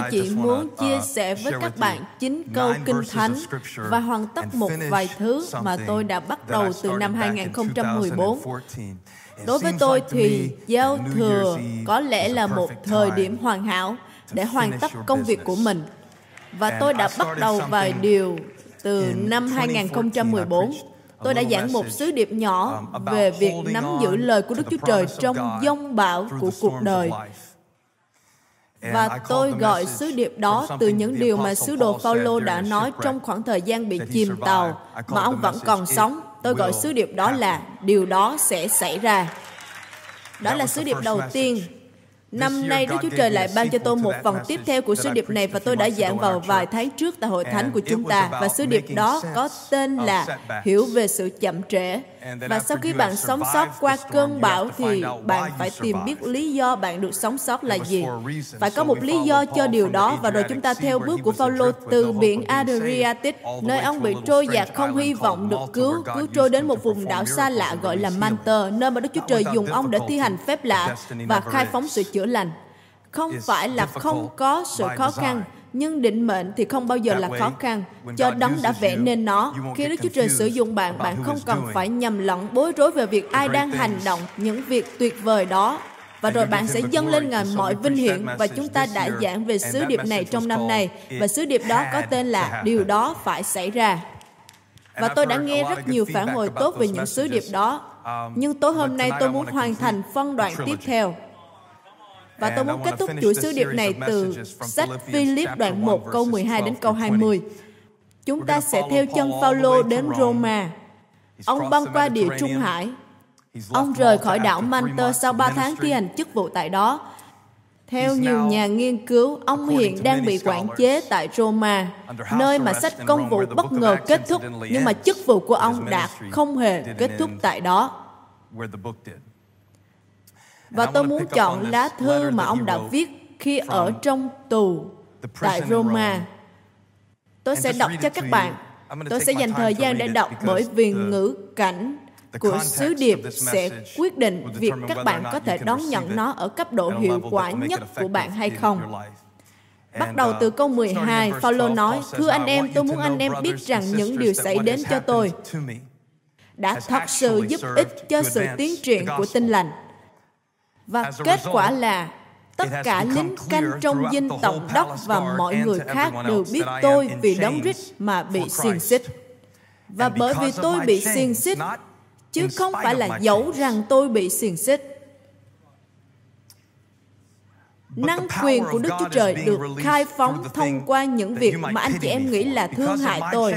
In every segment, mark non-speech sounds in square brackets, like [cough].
Tôi chỉ muốn chia sẻ với các bạn chín câu kinh thánh và hoàn tất một vài thứ mà tôi đã bắt đầu từ năm 2014. Đối với tôi thì giao thừa có lẽ là một thời điểm hoàn hảo để hoàn tất công việc của mình. Và tôi đã bắt đầu vài điều từ năm 2014 tôi đã giảng một sứ điệp nhỏ về việc nắm giữ lời của Đức Chúa Trời trong dông bão của cuộc đời. Và tôi gọi sứ điệp đó từ những điều mà sứ đồ Phaolô đã nói trong khoảng thời gian bị chìm tàu. mà ông vẫn còn sống. Tôi gọi sứ điệp đó là điều đó sẽ xảy ra. Đó là sứ điệp đầu tiên Năm nay Đức Chúa Trời lại ban cho tôi một phần tiếp theo của sứ điệp này và tôi đã giảng vào vài tháng trước tại hội thánh của chúng ta. Và sứ điệp đó có tên là hiểu về sự chậm trễ. Và sau khi bạn sống sót qua cơn bão thì bạn phải tìm biết lý do bạn được sống sót là gì. Phải có một lý do cho điều đó và rồi chúng ta theo bước của Phaolô từ biển Adriatic, nơi ông bị trôi dạt không hy vọng được cứu, cứu trôi đến một vùng đảo xa lạ gọi là Manter, nơi mà Đức Chúa Trời dùng ông để thi hành phép lạ và khai phóng sự chữa lành. Không phải là không có sự khó khăn, nhưng định mệnh thì không bao giờ là khó khăn. cho đấng đã vẽ nên nó. khi đức chúa trời sử dụng bạn bạn không cần phải nhầm lẫn bối rối về việc ai đang hành động những việc tuyệt vời đó. Và rồi bạn sẽ dâng lên ngài mọi vinh hiển và chúng ta đã giảng về sứ điệp này trong năm nay. Và sứ điệp đó có tên là điều đó phải xảy ra. Và tôi đã nghe rất nhiều phản hồi tốt về những sứ điệp đó. Nhưng tối hôm nay tôi muốn hoàn thành phân đoạn tiếp theo và tôi muốn kết thúc chuỗi sứ điệp này từ sách Philip đoạn 1 câu 12 đến câu 20. Chúng ta sẽ theo chân Phaolô đến Roma. Ông băng qua địa Trung Hải. Ông rời khỏi đảo Manter sau 3 tháng thi hành chức vụ tại đó. Theo nhiều nhà nghiên cứu, ông hiện đang bị quản chế tại Roma, nơi mà sách công vụ bất ngờ kết thúc, nhưng mà chức vụ của ông đã không hề kết thúc tại đó. Và tôi muốn chọn lá thư mà ông đã viết khi ở trong tù tại Roma. Tôi sẽ đọc cho các bạn. Tôi sẽ dành thời gian để đọc bởi vì ngữ cảnh của sứ điệp sẽ quyết định việc các bạn có thể đón nhận nó ở cấp độ hiệu quả nhất của bạn hay không. Bắt đầu từ câu 12, Phaolô nói, Thưa anh em, tôi muốn anh em biết rằng những điều xảy đến cho tôi đã thật sự giúp ích cho sự tiến triển của tinh lành. Và kết quả là tất cả lính canh trong dinh tổng đốc và mọi người khác đều biết tôi vì đóng rít mà bị xiềng xích. Và bởi vì tôi bị xiềng xích, chứ không phải là dẫu rằng tôi bị xiềng xích, năng quyền của Đức Chúa Trời được khai phóng thông qua những việc mà anh chị em nghĩ là thương hại tôi.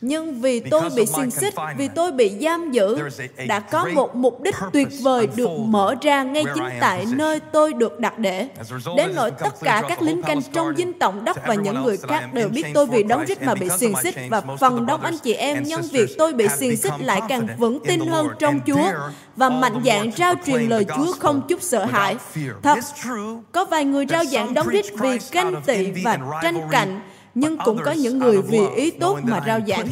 Nhưng vì tôi bị xiên xích, vì tôi bị giam giữ, đã có một mục đích tuyệt vời được mở ra ngay chính tại nơi tôi được đặt để. Đến nỗi tất cả các lính canh trong dinh tổng đốc và những người khác đều biết tôi vì đóng rít mà bị xiên xích và phần đông anh chị em nhân việc tôi bị xiên xích lại càng vững tin hơn trong Chúa và mạnh dạn trao truyền lời Chúa không chút sợ hãi. Thật, có vài người rao giảng đóng rít vì ganh tị và tranh cạnh, nhưng cũng có những người vì ý tốt mà rao giảng.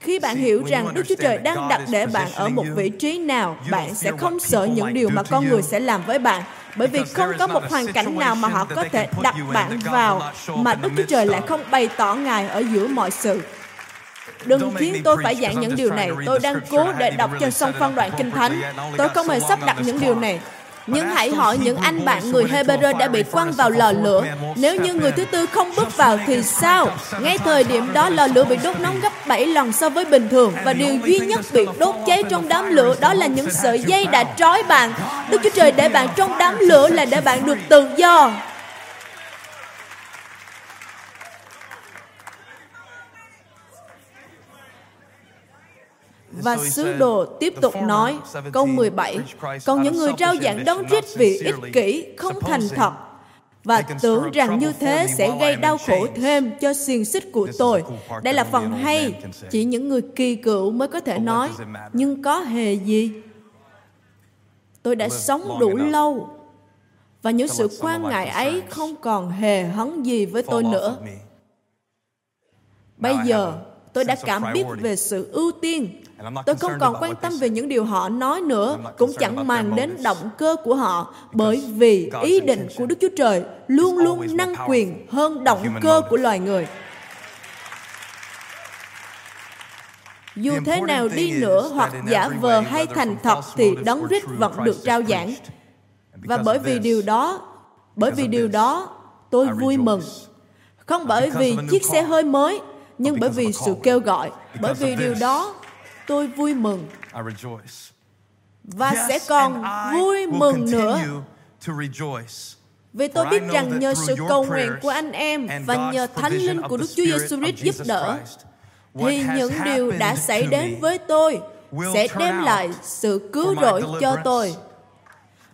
Khi bạn hiểu rằng Đức Chúa Trời đang đặt để bạn ở một vị trí nào, bạn sẽ không sợ những điều mà con người sẽ làm với bạn. Bởi vì không có một hoàn cảnh nào mà họ có thể đặt bạn vào mà Đức Chúa Trời lại không bày tỏ Ngài ở giữa mọi sự. Đừng khiến tôi phải giảng những điều này. Tôi đang cố để đọc cho xong phân đoạn kinh thánh. Tôi không hề sắp đặt những điều này. Nhưng hãy hỏi những anh bạn người Hebrew đã bị quăng vào lò lửa. Nếu như người thứ tư không bước vào thì sao? Ngay thời điểm đó lò lửa bị đốt nóng gấp 7 lần so với bình thường và điều duy nhất bị đốt cháy trong đám lửa đó là những sợi dây đã trói bạn. Đức Chúa Trời để bạn trong đám lửa là để bạn được tự do. Và sứ đồ tiếp tục nói, câu 17, Còn những người rao giảng đón rít vì ích kỷ, không thành thật, và tưởng rằng như thế sẽ gây đau khổ thêm cho xiềng xích của tôi. Đây là phần hay, chỉ những người kỳ cựu mới có thể nói, nhưng có hề gì? Tôi đã sống đủ lâu, và những sự quan ngại ấy không còn hề hấn gì với tôi nữa. Bây giờ, tôi đã cảm biết về sự ưu tiên tôi không còn quan tâm về những điều họ nói nữa cũng chẳng màng đến động cơ của họ bởi vì ý định của đức chúa trời luôn luôn năng quyền hơn động cơ của loài người. Dù thế nào đi nữa hoặc giả vờ hay thành thật thì đấng rít vẫn được trao giảng. và bởi vì điều đó bởi vì điều đó tôi vui mừng. không bởi vì chiếc xe hơi mới nhưng bởi vì sự kêu gọi bởi vì điều đó tôi vui mừng. Và sẽ còn vui mừng nữa. vì tôi biết rằng nhờ sự cầu nguyện của anh em và nhờ thánh linh của Đức Chúa Giêsu Christ giúp đỡ, thì những điều đã xảy đến với tôi sẽ đem lại sự cứu rỗi cho tôi.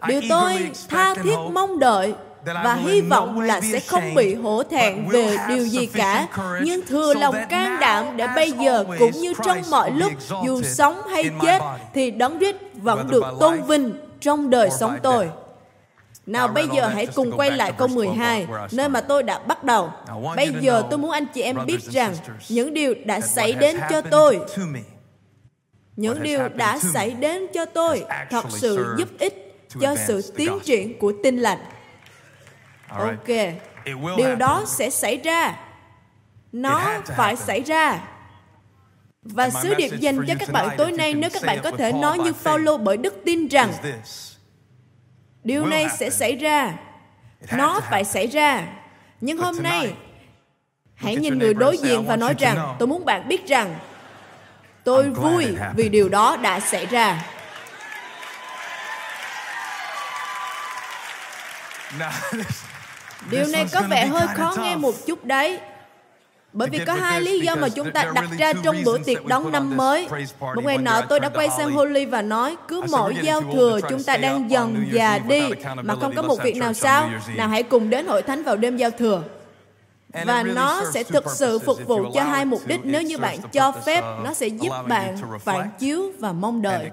Điều tôi tha thiết mong đợi và hy vọng là sẽ không bị hổ thẹn về điều gì cả nhưng thừa lòng can đảm để bây giờ cũng như trong mọi lúc dù sống hay chết thì đấng Christ vẫn được tôn vinh trong đời sống tôi. Nào bây giờ hãy cùng quay lại câu 12, nơi mà tôi đã bắt đầu. Bây giờ tôi muốn anh chị em biết rằng những điều đã xảy đến cho tôi, những điều đã xảy đến cho tôi thật sự giúp ích cho sự tiến triển của tin lành. Ok, điều đó sẽ xảy ra. Nó phải xảy ra. Và sứ điệp dành cho các bạn tối nay nếu các bạn có thể nói như Phaolô bởi đức tin rằng điều này sẽ xảy ra. Nó phải xảy ra. Nhưng hôm nay hãy nhìn người đối diện và nói rằng tôi muốn bạn biết rằng tôi vui vì điều đó đã xảy ra [laughs] điều này có vẻ hơi khó nghe một chút đấy. Bởi vì có hai lý do mà chúng ta đặt ra trong bữa tiệc đón năm mới. Một ngày nọ tôi đã quay sang Holly và nói, cứ mỗi giao thừa chúng ta đang dần già đi. mà không có một việc nào sao? Nào hãy cùng đến hội thánh vào đêm giao thừa. Và nó sẽ thực sự phục vụ cho hai mục đích. nếu như bạn cho phép, nó sẽ giúp bạn phản chiếu và mong đợi.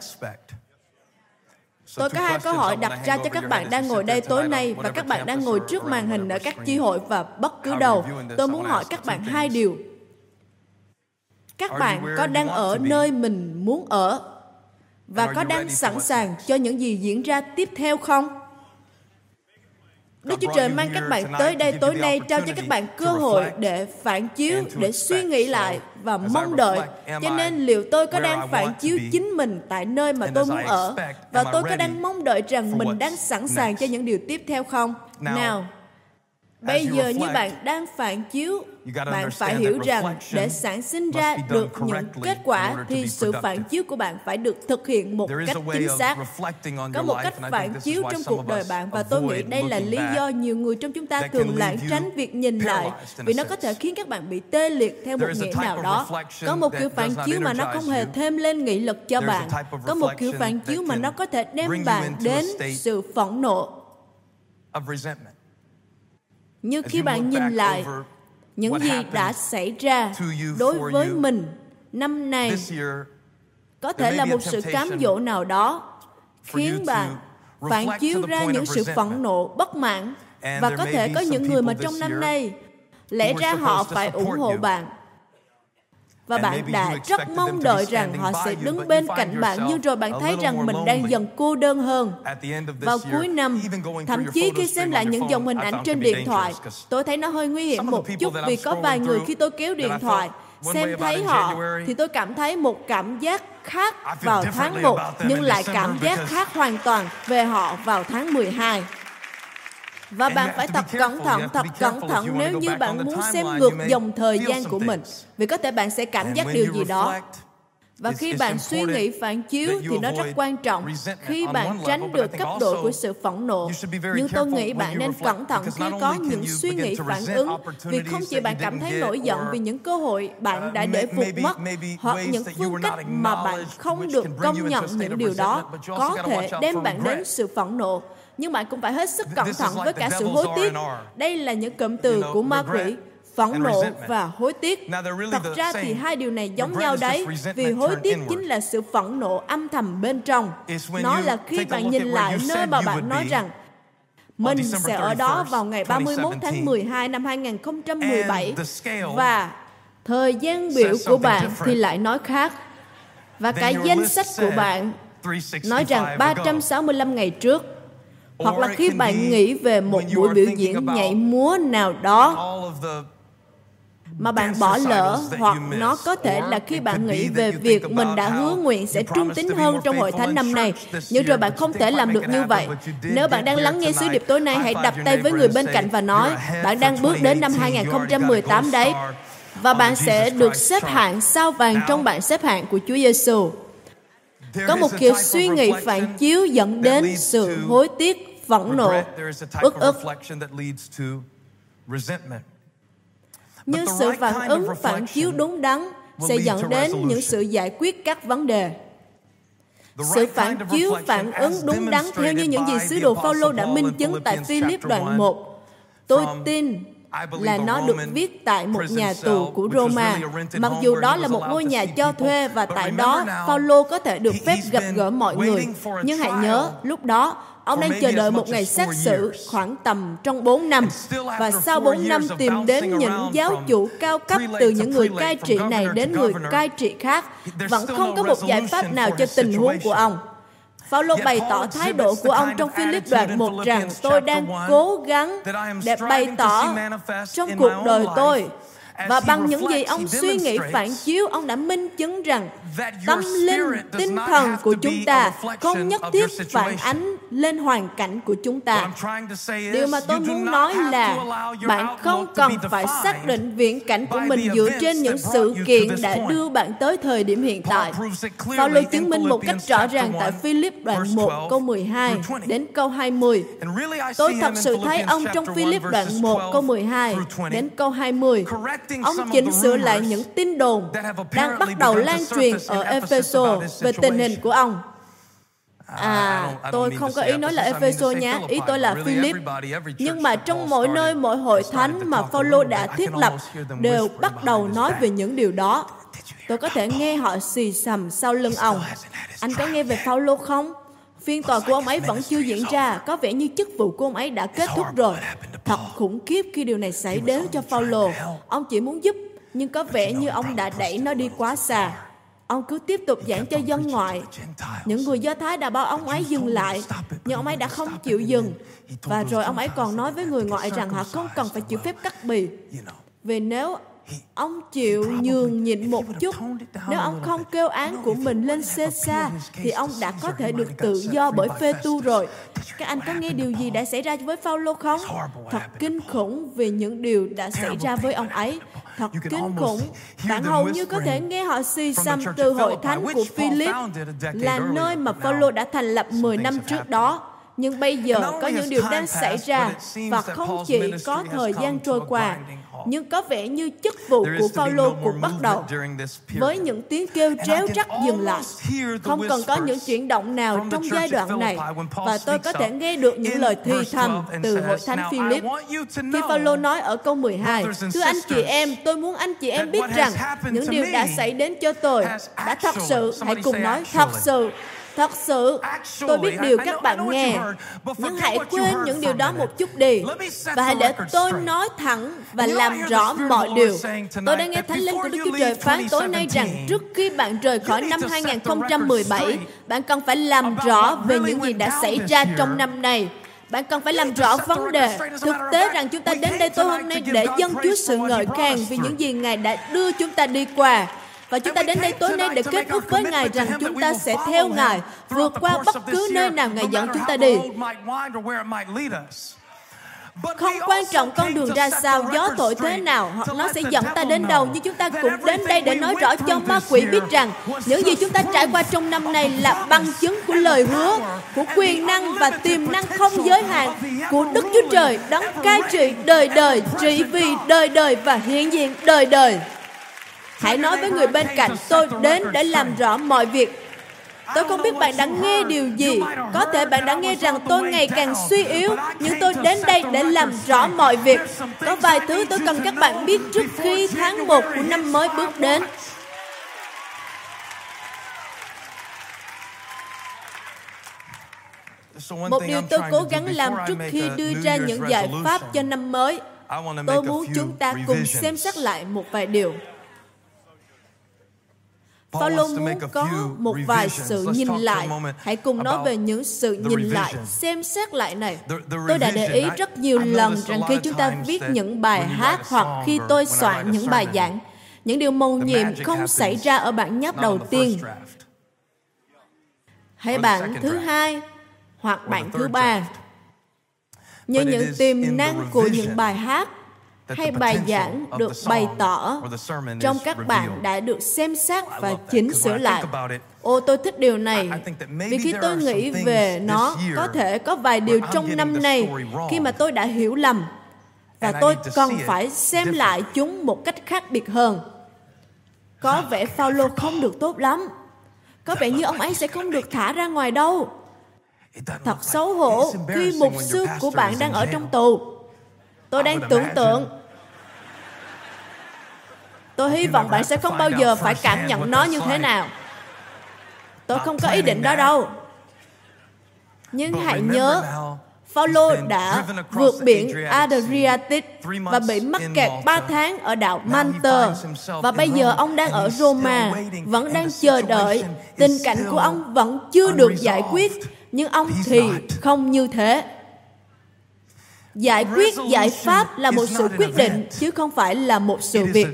Tôi có hai câu hỏi đặt ra cho các bạn đang ngồi đây tối nay và các bạn đang ngồi trước màn hình ở các chi hội và bất cứ đâu. Tôi muốn hỏi các bạn hai điều. Các bạn có đang ở nơi mình muốn ở và có đang sẵn sàng cho những gì diễn ra tiếp theo không? Đức Chúa Trời mang các bạn tới đây tối nay trao cho các bạn cơ hội để phản chiếu, để suy nghĩ lại và mong đợi. Cho nên liệu tôi có đang phản chiếu chính mình tại nơi mà tôi muốn ở? Và tôi có đang mong đợi rằng mình đang sẵn sàng cho những điều tiếp theo không? Nào, Bây giờ như bạn đang phản chiếu, bạn phải hiểu rằng để sản sinh ra được những kết quả thì sự phản chiếu của bạn phải được thực hiện một cách chính xác. Có một cách phản chiếu trong cuộc đời bạn và tôi nghĩ đây là lý do nhiều người trong chúng ta thường lảng tránh việc nhìn lại vì nó có thể khiến các bạn bị tê liệt theo một nghĩa nào đó. Có một kiểu phản chiếu mà nó không hề thêm lên nghị lực cho bạn. Có một kiểu phản chiếu mà nó có thể đem bạn đến sự phẫn nộ như khi bạn nhìn lại những gì đã xảy ra đối với mình năm nay có thể là một sự cám dỗ nào đó khiến bạn phản chiếu ra những sự phẫn nộ bất mãn. Và có thể có những người mà trong năm nay lẽ ra họ phải ủng hộ bạn và bạn đã rất mong đợi rằng họ sẽ đứng bên cạnh bạn nhưng rồi bạn thấy rằng mình đang dần cô đơn hơn. Vào cuối năm, thậm chí khi xem lại những dòng hình ảnh trên điện thoại, tôi thấy nó hơi nguy hiểm một chút vì có vài người khi tôi kéo điện thoại, xem thấy họ thì tôi cảm thấy một cảm giác khác vào tháng 1 nhưng lại cảm giác khác hoàn toàn về họ vào tháng 12. Và bạn phải thật cẩn thận, thật cẩn thận nếu như bạn muốn xem ngược dòng thời gian của mình. Vì có thể bạn sẽ cảm giác điều gì đó. Và khi bạn suy nghĩ phản chiếu thì nó rất quan trọng khi bạn tránh được cấp độ của sự phẫn nộ. Nhưng tôi nghĩ bạn nên cẩn thận khi có những suy nghĩ phản ứng vì không chỉ bạn cảm thấy nổi giận vì những cơ hội bạn đã để vụt mất hoặc những phương cách mà bạn không được công nhận những điều đó có thể đem bạn đến sự phẫn nộ nhưng bạn cũng phải hết sức cẩn thận với cả sự hối tiếc. Đây là những cụm từ của ma quỷ, phẫn nộ và hối tiếc. Thật ra thì hai điều này giống nhau đấy, vì hối tiếc chính là sự phẫn nộ âm thầm bên trong. Nó là khi bạn nhìn lại nơi mà bạn nói rằng mình sẽ ở đó vào ngày 31 tháng 12 năm 2017 và Thời gian biểu của bạn thì lại nói khác. Và cả danh sách của bạn nói rằng 365 ngày trước hoặc là khi bạn nghĩ về một buổi biểu diễn nhảy múa nào đó mà bạn bỏ lỡ hoặc nó có thể là khi bạn nghĩ về việc mình đã hứa nguyện sẽ trung tín hơn trong hội thánh năm này nhưng rồi bạn không thể làm được như vậy nếu bạn đang lắng nghe sứ điệp tối nay hãy đập tay với người bên cạnh và nói bạn đang bước đến năm 2018 đấy và bạn sẽ được xếp hạng sao vàng trong bảng xếp hạng của Chúa Giêsu. Có một kiểu suy nghĩ phản chiếu dẫn đến sự hối tiếc, phẫn nộ, ức ức. Nhưng sự phản ứng phản chiếu đúng đắn sẽ dẫn đến những sự giải quyết các vấn đề. Sự phản chiếu phản ứng đúng đắn theo như những gì sứ đồ Phaolô đã minh chứng tại Philip đoạn 1. Tôi tin là nó được viết tại một nhà tù của Roma. Mặc dù đó là một ngôi nhà cho thuê và tại đó Phaolô có thể được phép gặp gỡ mọi người. Nhưng hãy nhớ, lúc đó Ông đang chờ đợi một ngày xét xử khoảng tầm trong 4 năm. Và sau 4 năm tìm đến những giáo chủ cao cấp từ những người cai trị này đến người cai trị khác, vẫn không có một giải pháp nào cho tình huống của ông. Phaolô bày tỏ thái độ của ông trong Philip đoạn 1 rằng tôi đang cố gắng để bày tỏ trong cuộc đời tôi và bằng những gì ông suy nghĩ phản chiếu, ông đã minh chứng rằng tâm linh, tinh thần của chúng ta không nhất thiết phản ánh lên hoàn cảnh của chúng ta. Điều mà tôi muốn nói là bạn không cần phải xác định viễn cảnh của mình dựa trên những sự kiện đã đưa bạn tới thời điểm hiện tại. Paulo chứng minh một cách rõ ràng tại Philip đoạn 1 câu 12 đến câu 20. Tôi thật sự thấy ông trong Philip đoạn 1 câu 12 đến câu 20 ông chỉnh sửa lại những tin đồn đang bắt đầu lan truyền ở Epheso về tình hình của ông. À, tôi không có ý nói là Epheso nhé, ý tôi là Philip. Nhưng mà trong mỗi nơi, mỗi hội thánh mà Phaolô đã thiết lập đều bắt đầu nói về những điều đó. Tôi có thể nghe họ xì xầm sau lưng ông. Anh có nghe về Phaolô không? Phiên tòa của ông ấy vẫn chưa diễn ra, có vẻ như chức vụ của ông ấy đã kết thúc rồi. Thật khủng khiếp khi điều này xảy đến cho Paulo. Ông chỉ muốn giúp, nhưng có vẻ như ông đã đẩy nó đi quá xa. Ông cứ tiếp tục giảng cho dân ngoại. Những người Do Thái đã bảo ông ấy dừng lại, nhưng ông ấy đã không chịu dừng. Và rồi ông ấy còn nói với người ngoại rằng họ không cần phải chịu phép cắt bì. Vì nếu ông chịu nhường nhịn một chút. nếu ông không kêu án của mình lên Caesar thì ông đã có thể được tự do bởi phê tu rồi. các anh có nghe điều gì đã xảy ra với Phaolô không? thật kinh khủng vì những điều đã xảy ra với ông ấy. Thật kinh khủng. bạn hầu như có thể nghe họ xì xăm từ hội thánh của Philip là nơi mà Phaolô đã thành lập 10 năm trước đó nhưng bây giờ có những điều đang xảy ra và không chỉ có thời gian trôi qua nhưng có vẻ như chức vụ của Phaolô cũng bắt đầu với những tiếng kêu tréo trắc dừng lại. Không cần có những chuyển động nào trong giai đoạn này. và tôi có thể nghe được những lời thì thầm từ hội thánh Philip. Khi Phaolô nói ở câu 12, Thưa anh chị em, tôi muốn anh chị em biết rằng những điều đã xảy đến cho tôi đã thật sự, hãy cùng nói thật sự, Thật sự, tôi biết điều các bạn nghe, nhưng hãy quên những điều đó một chút đi và hãy để tôi nói thẳng và làm rõ mọi điều. Tôi đang nghe Thánh Linh của Đức Chúa Trời phán tối nay rằng trước khi bạn rời khỏi năm 2017, bạn cần phải làm rõ về những gì đã xảy ra trong năm này bạn cần phải làm rõ vấn đề. thực tế rằng chúng ta đến đây tối hôm nay để dâng Chúa sự ngợi khen vì những gì Ngài đã đưa chúng ta đi qua và chúng ta đến đây tối nay để kết thúc với Ngài rằng chúng ta sẽ theo Ngài vượt qua bất cứ nơi nào Ngài dẫn chúng ta đi. Không quan trọng con đường ra sao, gió thổi thế nào, hoặc nó sẽ dẫn ta đến đâu, nhưng chúng ta cũng đến đây để nói rõ cho ma quỷ biết rằng những gì chúng ta trải qua trong năm này là bằng chứng của lời hứa, của quyền năng và tiềm năng không giới hạn của Đức Chúa Trời đấng cai trị đời đời, trị vì đời đời và hiện diện đời đời. Hãy nói với người bên cạnh, tôi đến để làm rõ mọi việc. Tôi không biết bạn đã nghe điều gì. Có thể bạn đã nghe rằng tôi ngày càng suy yếu, nhưng tôi đến đây để làm rõ mọi việc. Có vài thứ tôi cần các bạn biết trước khi tháng 1 của năm mới bước đến. Một điều tôi cố gắng làm trước khi đưa ra những giải pháp cho năm mới, tôi muốn chúng ta cùng xem xét lại một vài điều. Phaolô muốn có một vài sự nhìn lại. Hãy cùng nói về những sự nhìn lại, xem xét lại này. Tôi đã để ý rất nhiều lần rằng khi chúng ta viết những bài hát hoặc khi tôi soạn những bài giảng, những điều mầu nhiệm không xảy ra ở bản nháp đầu tiên. hay bản thứ hai hoặc bản thứ ba. như những tiềm năng của những bài hát hay bài giảng được bày tỏ trong các bạn đã được xem xét và chỉnh sửa lại. Ô, tôi thích điều này vì khi tôi nghĩ về nó, có thể có vài điều trong năm nay khi mà tôi đã hiểu lầm và tôi cần phải xem lại chúng một cách khác biệt hơn. Có vẻ Phaolô không được tốt lắm. Có vẻ như ông ấy sẽ không được thả ra ngoài đâu. Thật xấu hổ khi mục sư của bạn đang ở trong tù. Tôi đang tưởng tượng Tôi hy vọng bạn sẽ không bao giờ phải cảm nhận nó như thế nào. Tôi không có ý định đó đâu. Nhưng hãy nhớ, Phaolô đã vượt biển Adriatic và bị mắc kẹt 3 tháng ở đảo Malta. Và bây giờ ông đang ở Roma, vẫn đang chờ đợi. Tình cảnh của ông vẫn chưa được giải quyết, nhưng ông thì không như thế. Giải quyết giải pháp là một sự quyết định, chứ không phải là một sự việc.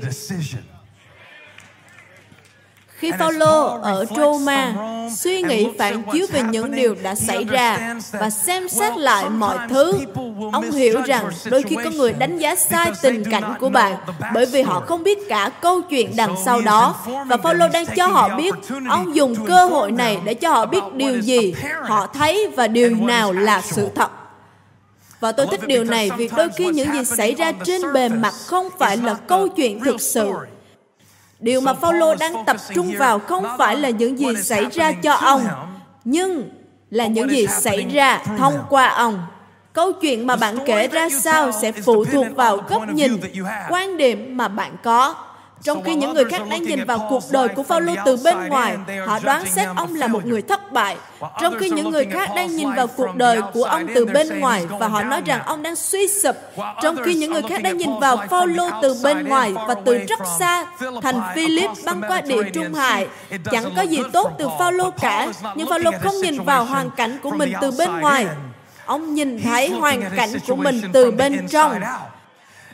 Khi Phaolô ở Roma suy nghĩ phản chiếu về những điều đã xảy ra và xem xét lại mọi thứ, ông hiểu rằng đôi khi có người đánh giá sai tình cảnh của bạn bởi vì họ không biết cả câu chuyện đằng sau đó. Và Phaolô đang cho họ biết, ông dùng cơ hội này để cho họ biết điều gì họ thấy và điều nào là sự thật. Và tôi thích điều này vì đôi khi những gì xảy ra trên bề mặt không phải là câu chuyện thực sự Điều mà Phaolô đang tập trung vào không phải là những gì xảy ra cho ông, nhưng là những gì xảy ra thông qua ông. Câu chuyện mà bạn kể ra sao sẽ phụ thuộc vào góc nhìn, quan điểm mà bạn có. Trong khi những người khác đang nhìn vào cuộc đời của Phaolô từ bên ngoài, họ đoán xét ông là một người thất bại. Trong khi những người khác đang nhìn vào cuộc đời của ông từ bên ngoài và họ nói rằng ông đang suy sụp. Trong khi những người khác đang nhìn vào Phaolô từ bên ngoài và từ rất xa, thành Philip băng qua địa Trung Hải. Chẳng có gì tốt từ Phaolô cả, nhưng Phaolô không nhìn vào hoàn cảnh của mình từ bên ngoài. Ông nhìn thấy hoàn cảnh của mình từ bên trong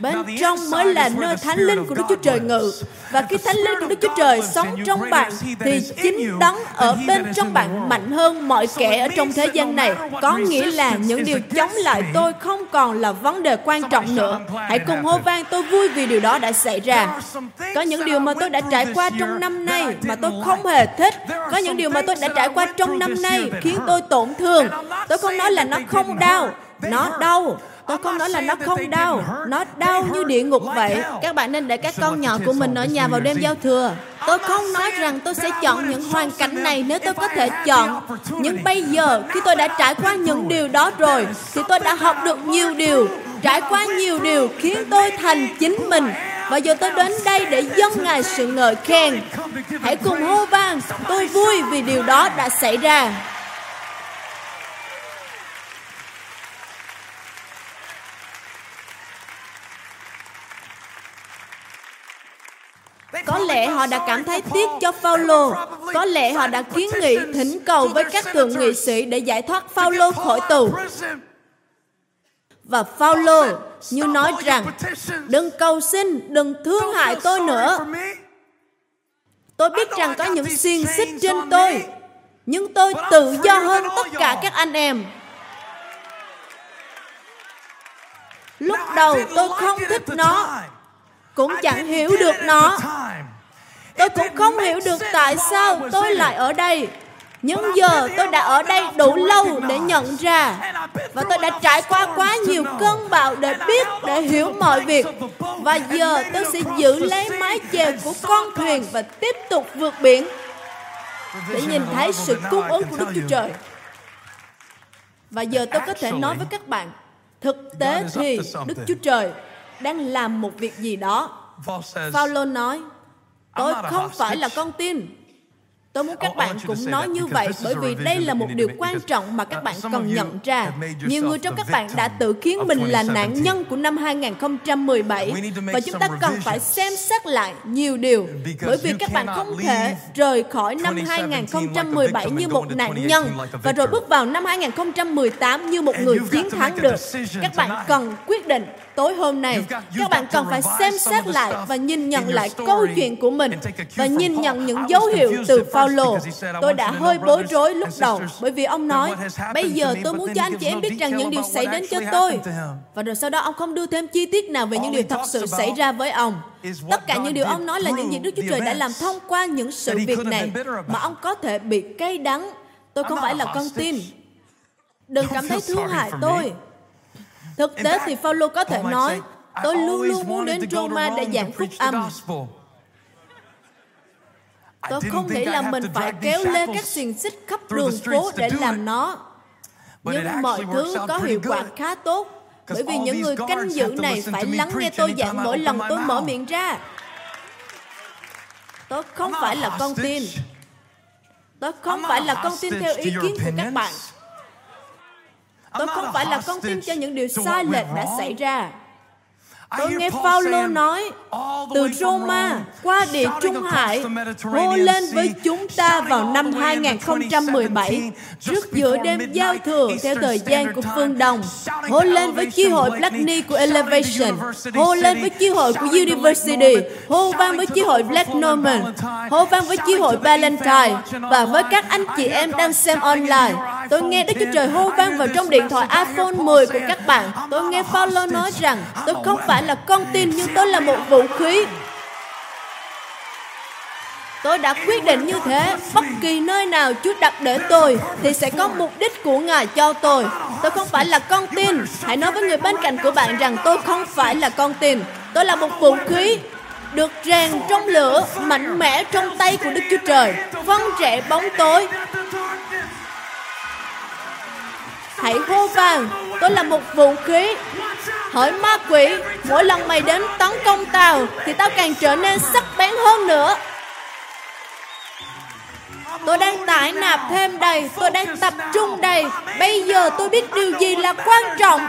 Bên trong mới là nơi thánh linh của Đức Chúa Trời ngự. Và khi thánh linh của Đức Chúa Trời sống trong bạn, thì chính đấng ở bên trong bạn mạnh hơn mọi kẻ ở trong thế gian này. Có nghĩa là những điều chống lại tôi không còn là vấn đề quan trọng nữa. Hãy cùng hô vang tôi vui vì điều đó đã xảy ra. Có những điều mà tôi đã trải qua trong năm nay mà tôi không hề thích. Có những điều mà tôi đã trải qua trong năm nay khiến tôi tổn thương. Tôi không nói là nó không đau. Nó đau Tôi không nói là nó không đau, nó đau như địa ngục vậy. Các bạn nên để các con nhỏ của mình ở nhà vào đêm giao thừa. Tôi không nói rằng tôi sẽ chọn những hoàn cảnh này nếu tôi có thể chọn. Nhưng bây giờ, khi tôi đã trải qua những điều đó rồi, thì tôi đã học được nhiều điều, trải qua nhiều điều khiến tôi thành chính mình. Và giờ tôi đến đây để dâng Ngài sự ngợi khen. Hãy cùng hô vang, tôi vui vì điều đó đã xảy ra. Có lẽ họ đã cảm thấy tiếc cho Phaolô. Có lẽ họ đã kiến nghị thỉnh cầu với các thượng nghị sĩ để giải thoát Phaolô khỏi tù. Và Phaolô như nói rằng, đừng cầu xin, đừng thương hại tôi nữa. Tôi biết rằng có những xiên xích trên tôi, nhưng tôi tự do hơn tất cả các anh em. Lúc đầu tôi không thích nó, cũng chẳng hiểu được nó. tôi cũng không hiểu được tại sao tôi lại ở đây. Nhưng giờ tôi đã ở đây đủ lâu để nhận ra. Và tôi đã trải qua quá nhiều cơn bão để biết, để hiểu mọi việc. Và giờ tôi sẽ giữ lấy mái chèo của con thuyền và tiếp tục vượt biển. Để nhìn thấy sự cung ứng của Đức Chúa Trời. Và giờ tôi có thể nói với các bạn Thực tế thì Đức Chúa Trời đang làm một việc gì đó. Phaolô nói, tôi không phải là con tin. Tôi muốn các bạn cũng nói như vậy bởi vì đây là một điều quan trọng mà các bạn cần nhận ra. Nhiều người trong các bạn đã tự khiến mình là nạn nhân của năm 2017 và chúng ta cần phải xem xét lại nhiều điều bởi vì các bạn không thể rời khỏi năm 2017 như một nạn nhân và rồi bước vào năm 2018 như một người chiến thắng được. Các bạn cần quyết định tối hôm nay. Các bạn cần phải xem xét lại và nhìn nhận lại câu chuyện của mình và nhìn nhận những dấu hiệu từ Phaolô. Tôi đã hơi bối rối lúc đầu bởi vì ông nói, bây giờ tôi muốn cho anh chị em biết rằng những điều xảy đến cho tôi. Và rồi sau đó ông không đưa thêm chi tiết nào về những điều thật sự xảy ra với ông. Tất cả những điều ông nói là những gì Đức Chúa Trời đã làm thông qua những sự việc này mà ông có thể bị cay đắng. Tôi không phải là con tin. Đừng cảm thấy thương hại tôi. Thực tế thì Phaolô có thể nói, tôi luôn luôn muốn đến Roma để giảng phúc âm. Tôi không nghĩ là mình phải kéo lê các xiềng xích khắp đường phố để làm nó. Nhưng mọi thứ có hiệu quả khá tốt, bởi vì những người canh giữ này phải lắng nghe tôi giảng mỗi lần tôi mở miệng ra. Tôi không phải là con tin. Tôi không phải là con tin theo ý kiến của các bạn. Tôi không phải là con tin cho những điều sai lệch đã xảy ra. Tôi nghe Phaolô nói từ Roma qua địa Trung Hải hô lên với chúng ta vào năm 2017 trước giữa đêm giao thừa theo thời gian của phương Đông. Hô lên với chi hội Black Knee của Elevation, hô lên với chi hội của University, hô vang với chi hội Black Norman, hô vang với chi hội Valentine và với các anh chị em đang xem online. Tôi nghe Đức Chúa Trời hô vang vào trong điện thoại iPhone 10 của các bạn. Tôi nghe Phaolô nói rằng tôi không phải là con tin nhưng tôi là một vũ khí Tôi đã quyết định như thế, bất kỳ nơi nào Chúa đặt để tôi thì sẽ có mục đích của Ngài cho tôi. Tôi không phải là con tin. Hãy nói với người bên cạnh của bạn rằng tôi không phải là con tin. Tôi là một vũ khí được rèn trong lửa, mạnh mẽ trong tay của Đức Chúa Trời, vâng trẻ bóng tối. Hãy hô vang, tôi là một vũ khí Hỡi ma quỷ, mỗi lần mày đến tấn công tao thì tao càng trở nên sắc bén hơn nữa. Tôi đang tải nạp thêm đầy, tôi đang tập trung đầy. Bây giờ tôi biết điều gì là quan trọng.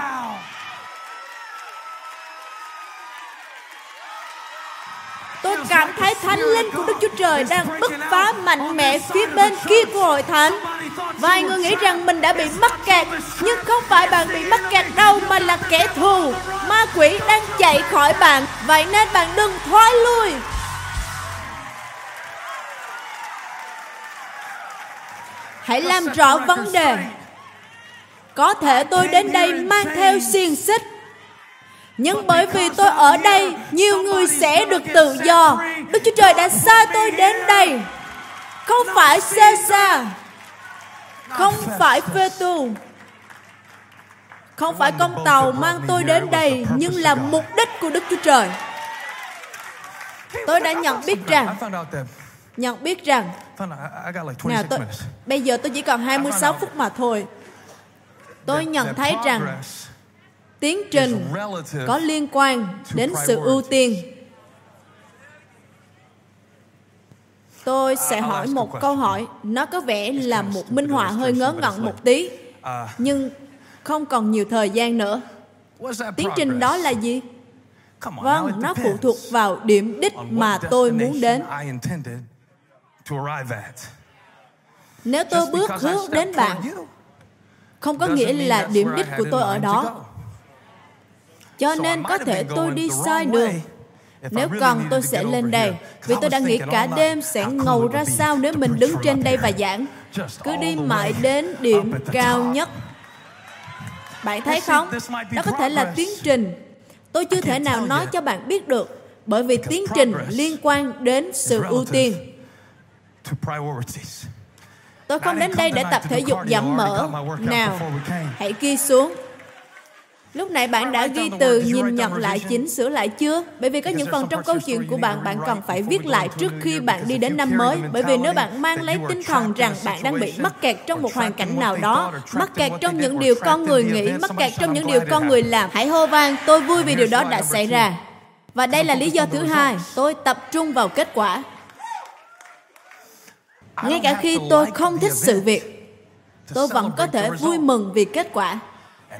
Tôi cảm thấy thánh linh của Đức Chúa Trời đang bứt phá mạnh mẽ phía bên kia của hội thánh. Vài người nghĩ rằng mình đã bị mắc kẹt, nhưng không phải bạn bị mắc kẹt đâu mà là kẻ thù. Ma quỷ đang chạy khỏi bạn, vậy nên bạn đừng thoái lui. Hãy làm rõ vấn đề. Có thể tôi đến đây mang theo xiềng xích, nhưng bởi vì tôi ở đây, nhiều người sẽ được tự do. Đức Chúa Trời đã sai tôi đến đây. Không phải Caesar, không phải phê tu, không phải con tàu mang tôi đến đây, nhưng là mục đích của Đức Chúa Trời. Tôi đã nhận biết rằng nhận biết rằng nào tôi bây giờ tôi chỉ còn 26 phút mà thôi. Tôi nhận thấy rằng tiến trình có liên quan đến sự ưu tiên. Tôi sẽ hỏi một câu hỏi. nó có vẻ là một minh họa hơi ngớ ngẩn một tí nhưng không còn nhiều thời gian nữa. Tiến trình đó là gì? Vâng nó phụ thuộc vào điểm đích mà tôi muốn đến. Nếu tôi bước hướng đến bạn không có nghĩa là điểm đích của tôi ở đó cho nên có thể tôi đi sai đường. Nếu cần tôi sẽ lên đây vì tôi đã nghĩ cả đêm sẽ ngầu ra sao nếu mình đứng trên đây và giảng. cứ đi mãi đến điểm cao nhất. Bạn thấy không? đó có thể là tiến trình. Tôi chưa thể nào nói cho bạn biết được bởi vì tiến trình liên quan đến sự ưu tiên. tôi không đến đây để tập thể dục giảm mỡ. nào hãy ghi xuống Lúc nãy bạn đã ghi từ nhìn nhận lại chỉnh sửa lại chưa? Bởi vì có những phần trong câu chuyện của bạn bạn cần phải viết lại trước khi bạn đi đến năm mới. Bởi vì nếu bạn mang lấy tinh thần rằng bạn đang bị mắc kẹt trong một hoàn cảnh nào đó, mắc kẹt trong những điều con người nghĩ, mắc kẹt trong những điều con người làm, hãy hô vang, tôi vui vì điều đó đã xảy ra. Và đây là lý do thứ hai, tôi tập trung vào kết quả. ngay cả khi tôi không thích sự việc tôi vẫn có thể vui mừng vì kết quả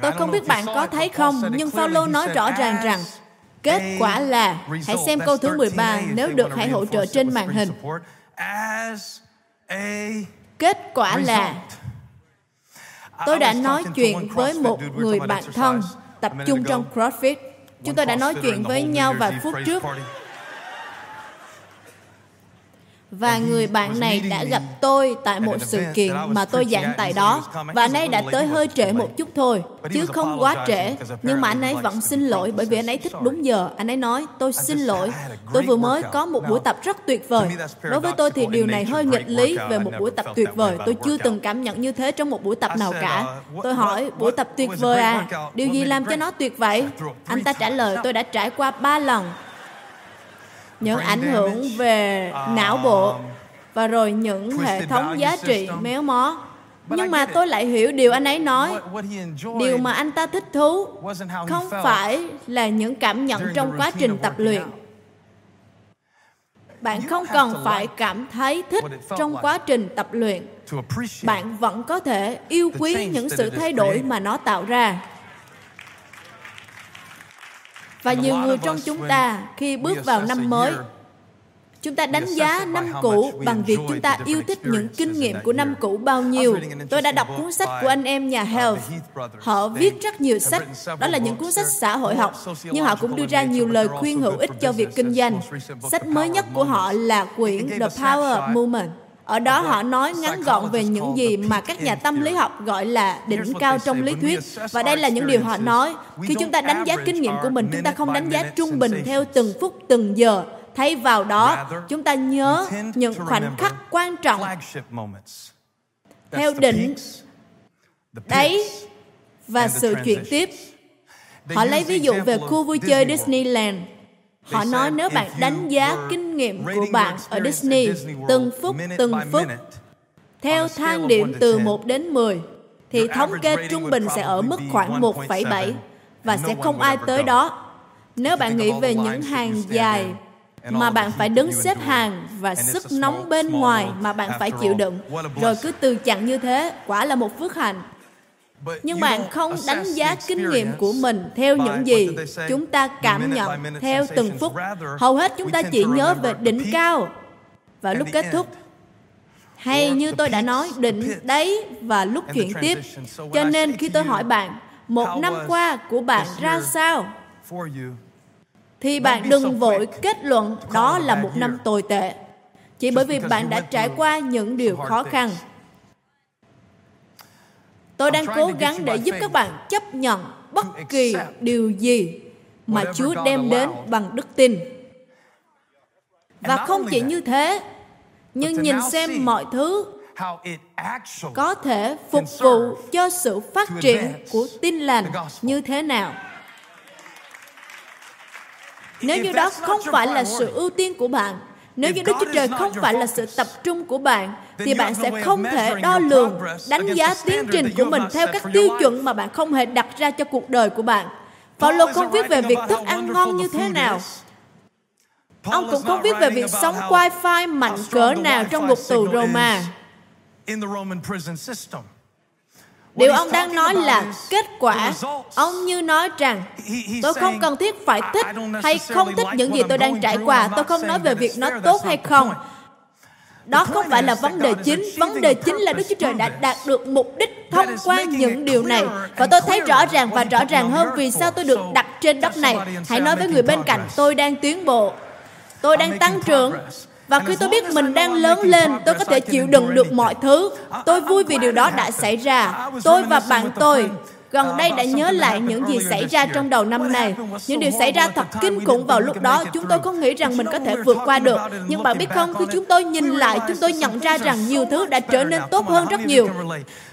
tôi không biết bạn có thấy không nhưng Phaolô nói rõ ràng rằng kết quả là hãy xem câu thứ 13 nếu được hãy hỗ trợ trên màn hình. kết quả là tôi đã nói chuyện với một người bạn thân tập trung trong CrossFit. Chúng tôi đã nói chuyện với nhau vài phút trước và người bạn này đã gặp tôi tại một sự kiện mà tôi giảng tại đó. Và anh ấy đã tới hơi trễ một chút thôi chứ không quá trễ. nhưng mà anh ấy vẫn xin lỗi bởi vì anh ấy thích đúng giờ. Anh ấy nói tôi xin lỗi. tôi vừa mới có một buổi tập rất tuyệt vời. đối với tôi thì điều này hơi nghịch lý về một buổi tập tuyệt vời. tôi chưa từng cảm nhận như thế trong một buổi tập nào cả. tôi hỏi buổi tập tuyệt vời à? điều gì làm cho nó tuyệt vậy anh ta trả lời tôi đã trải qua ba lần những ảnh hưởng về não bộ và rồi những hệ thống giá trị méo mó. Nhưng mà tôi lại hiểu điều anh ấy nói. Điều mà anh ta thích thú không phải là những cảm nhận trong quá trình tập luyện. Bạn không cần phải cảm thấy thích trong quá trình tập luyện. bạn vẫn có thể yêu quý những sự thay đổi mà nó tạo ra và nhiều người trong chúng ta khi bước vào năm mới Chúng ta đánh giá năm cũ bằng việc chúng ta yêu thích những kinh nghiệm của năm cũ bao nhiêu. Tôi đã đọc cuốn sách của anh em nhà Health. Họ viết rất nhiều sách, đó là những cuốn sách xã hội học, nhưng họ cũng đưa ra nhiều lời khuyên hữu ích cho việc kinh doanh. Sách mới nhất của họ là quyển The Power Movement. Ở đó họ nói ngắn gọn về những gì mà các nhà tâm lý học gọi là đỉnh cao trong lý thuyết. Và đây là những điều họ nói. Khi chúng ta đánh giá kinh nghiệm của mình, chúng ta không đánh giá trung bình theo từng phút, từng giờ. Thay vào đó, chúng ta nhớ những khoảnh khắc quan trọng theo đỉnh, đáy và sự chuyển tiếp. Họ lấy ví dụ về khu vui chơi Disneyland Họ nói nếu bạn đánh giá kinh nghiệm của bạn ở Disney từng phút từng phút theo thang điểm từ 1 đến 10 thì thống kê trung bình sẽ ở mức khoảng 1,7 và sẽ không ai tới đó. Nếu bạn nghĩ về những hàng dài mà bạn phải đứng xếp hàng và sức nóng bên ngoài mà bạn phải chịu đựng, rồi cứ từ chặn như thế, quả là một phước hạnh nhưng bạn không đánh giá kinh nghiệm của mình theo những gì chúng ta cảm nhận theo từng phút. Hầu hết chúng ta chỉ nhớ về đỉnh cao. Và lúc kết thúc. Hay như tôi đã nói đỉnh đấy và lúc chuyển tiếp. cho nên khi tôi hỏi bạn một năm qua của bạn ra sao? thì bạn đừng vội kết luận đó là một năm tồi tệ. Chỉ bởi vì bạn đã trải qua những điều khó khăn Tôi đang cố gắng để giúp các bạn chấp nhận bất kỳ điều gì mà Chúa đem đến bằng đức tin. Và không chỉ như thế, nhưng nhìn xem mọi thứ có thể phục vụ cho sự phát triển của tin lành như thế nào. Nếu như đó không phải là sự ưu tiên của bạn, nếu như Đức Chúa Trời không phải là sự tập trung của bạn, thì bạn sẽ không thể đo lường, đánh giá tiến trình của mình theo các tiêu chuẩn mà bạn không hề đặt ra cho cuộc đời của bạn. Paulo không viết về việc thức ăn ngon như thế nào. Ông cũng không viết về việc sống wifi mạnh cỡ nào trong ngục tù Roma. Điều ông đang nói là kết quả. Ông như nói rằng, tôi không cần thiết phải thích hay không thích những gì tôi đang trải qua. Tôi không nói về việc nó tốt hay không. Đó không phải là vấn đề chính. Vấn đề chính là Đức Chúa Trời đã đạt được mục đích thông qua những điều này. Và tôi thấy rõ ràng và rõ ràng hơn vì sao tôi được đặt trên đất này. Hãy nói với người bên cạnh, tôi đang tiến bộ. Tôi đang tăng trưởng và khi tôi biết mình đang lớn lên, tôi có thể chịu đựng được mọi thứ. Tôi vui vì điều đó đã xảy ra. Tôi và bạn tôi gần đây đã nhớ lại những gì xảy ra trong đầu năm này. Những điều xảy ra thật kinh khủng vào lúc đó, chúng tôi không nghĩ rằng mình có thể vượt qua được. Nhưng bạn biết không, khi chúng tôi nhìn lại, chúng tôi nhận ra rằng nhiều thứ đã trở nên tốt hơn rất nhiều.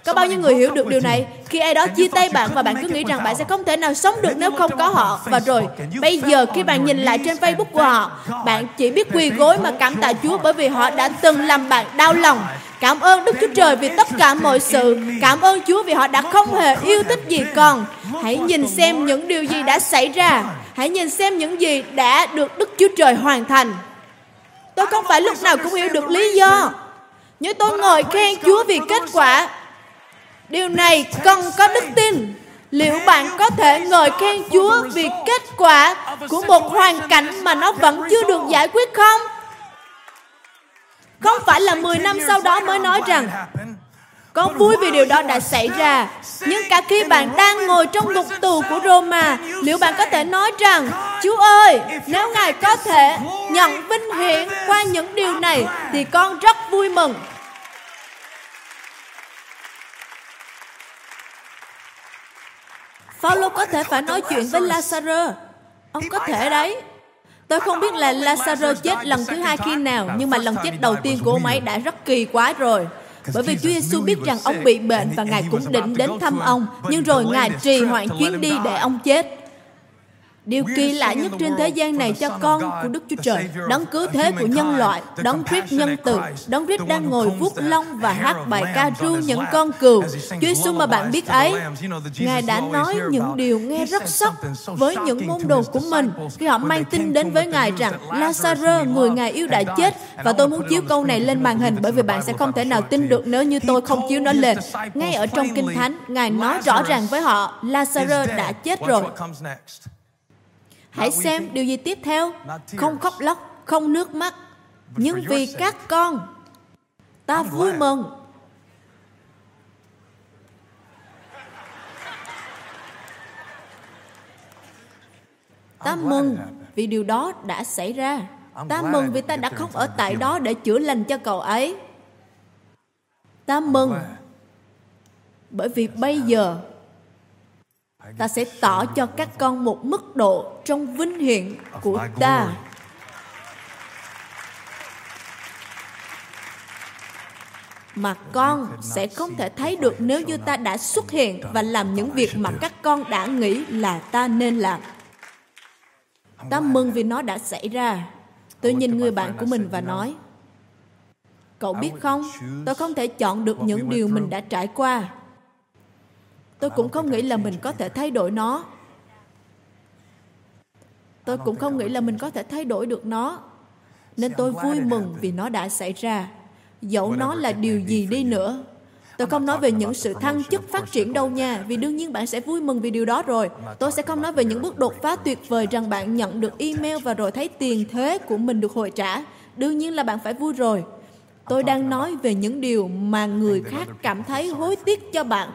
Có bao nhiêu người hiểu được điều này? Khi ai đó chia tay bạn và bạn cứ nghĩ rằng bạn sẽ không thể nào sống được nếu không có họ. Và rồi, bây giờ khi bạn nhìn lại trên Facebook của họ, bạn chỉ biết quỳ gối mà cảm tạ Chúa bởi vì họ đã từng làm bạn đau lòng. Cảm ơn Đức Chúa Trời vì tất cả mọi sự. Cảm ơn Chúa vì họ đã không hề yêu thích gì con. Hãy nhìn xem những điều gì đã xảy ra. Hãy nhìn xem những gì đã được Đức Chúa Trời hoàn thành. Tôi không phải lúc nào cũng hiểu được lý do. Nhưng tôi ngợi khen Chúa vì kết quả. Điều này cần có đức tin. Liệu bạn có thể ngợi khen Chúa vì kết quả của một hoàn cảnh mà nó vẫn chưa được giải quyết không? Không phải là 10 năm sau đó mới nói rằng con vui vì điều đó đã xảy ra. Nhưng cả khi bạn đang ngồi trong ngục tù của Roma, liệu bạn có thể nói rằng, Chúa ơi, nếu Ngài có thể nhận vinh hiển qua những điều này, thì con rất vui mừng. Phaolô có thể phải nói chuyện với Lazarus. Ông có thể đấy. Tôi không biết là Lazarus chết lần thứ hai khi nào, nhưng mà lần chết đầu tiên của ông ấy đã rất kỳ quá rồi. Bởi vì Chúa Giêsu biết rằng ông bị bệnh và Ngài cũng định đến thăm ông, nhưng rồi Ngài trì hoãn chuyến đi để ông chết. Điều kỳ lạ nhất trên thế gian này cho con của Đức Chúa Trời, đấng cứu thế của nhân loại, đấng Christ nhân từ, đấng Christ đang ngồi vuốt lông và hát bài ca ru những con cừu. Chúa Giêsu mà bạn biết ấy, Ngài đã nói những điều nghe rất sốc với những môn đồ của mình khi họ mang tin đến với Ngài rằng Lazarus, người Ngài yêu đã chết và tôi muốn chiếu câu này lên màn hình bởi vì bạn sẽ không thể nào tin được nếu như tôi không chiếu nó lên. Ngay ở trong Kinh Thánh, Ngài nói rõ ràng với họ, Lazarus đã chết rồi. Hãy xem điều gì tiếp theo. Không khóc lóc, không nước mắt. Nhưng vì các con, ta vui mừng. Ta mừng vì điều đó đã xảy ra. Ta mừng vì ta đã không ở tại đó để chữa lành cho cậu ấy. Ta mừng bởi vì bây giờ ta sẽ tỏ cho các con một mức độ trong vinh hiển của ta. mà con sẽ không thể thấy được nếu như ta đã xuất hiện và làm những việc mà các con đã nghĩ là ta nên làm. Ta mừng vì nó đã xảy ra. Tôi nhìn người bạn của mình và nói cậu biết không? Tôi không thể chọn được những điều mình đã trải qua tôi cũng không nghĩ là mình có thể thay đổi nó. Tôi cũng không nghĩ là mình có thể thay đổi được nó. Nên tôi vui mừng vì nó đã xảy ra. Dẫu nó là điều gì đi nữa. Tôi không nói về những sự thăng chức phát triển đâu nha, vì đương nhiên bạn sẽ vui mừng vì điều đó rồi. Tôi sẽ không nói về những bước đột phá tuyệt vời rằng bạn nhận được email và rồi thấy tiền thuế của mình được hồi trả. Đương nhiên là bạn phải vui rồi. Tôi đang nói về những điều mà người khác cảm thấy hối tiếc cho bạn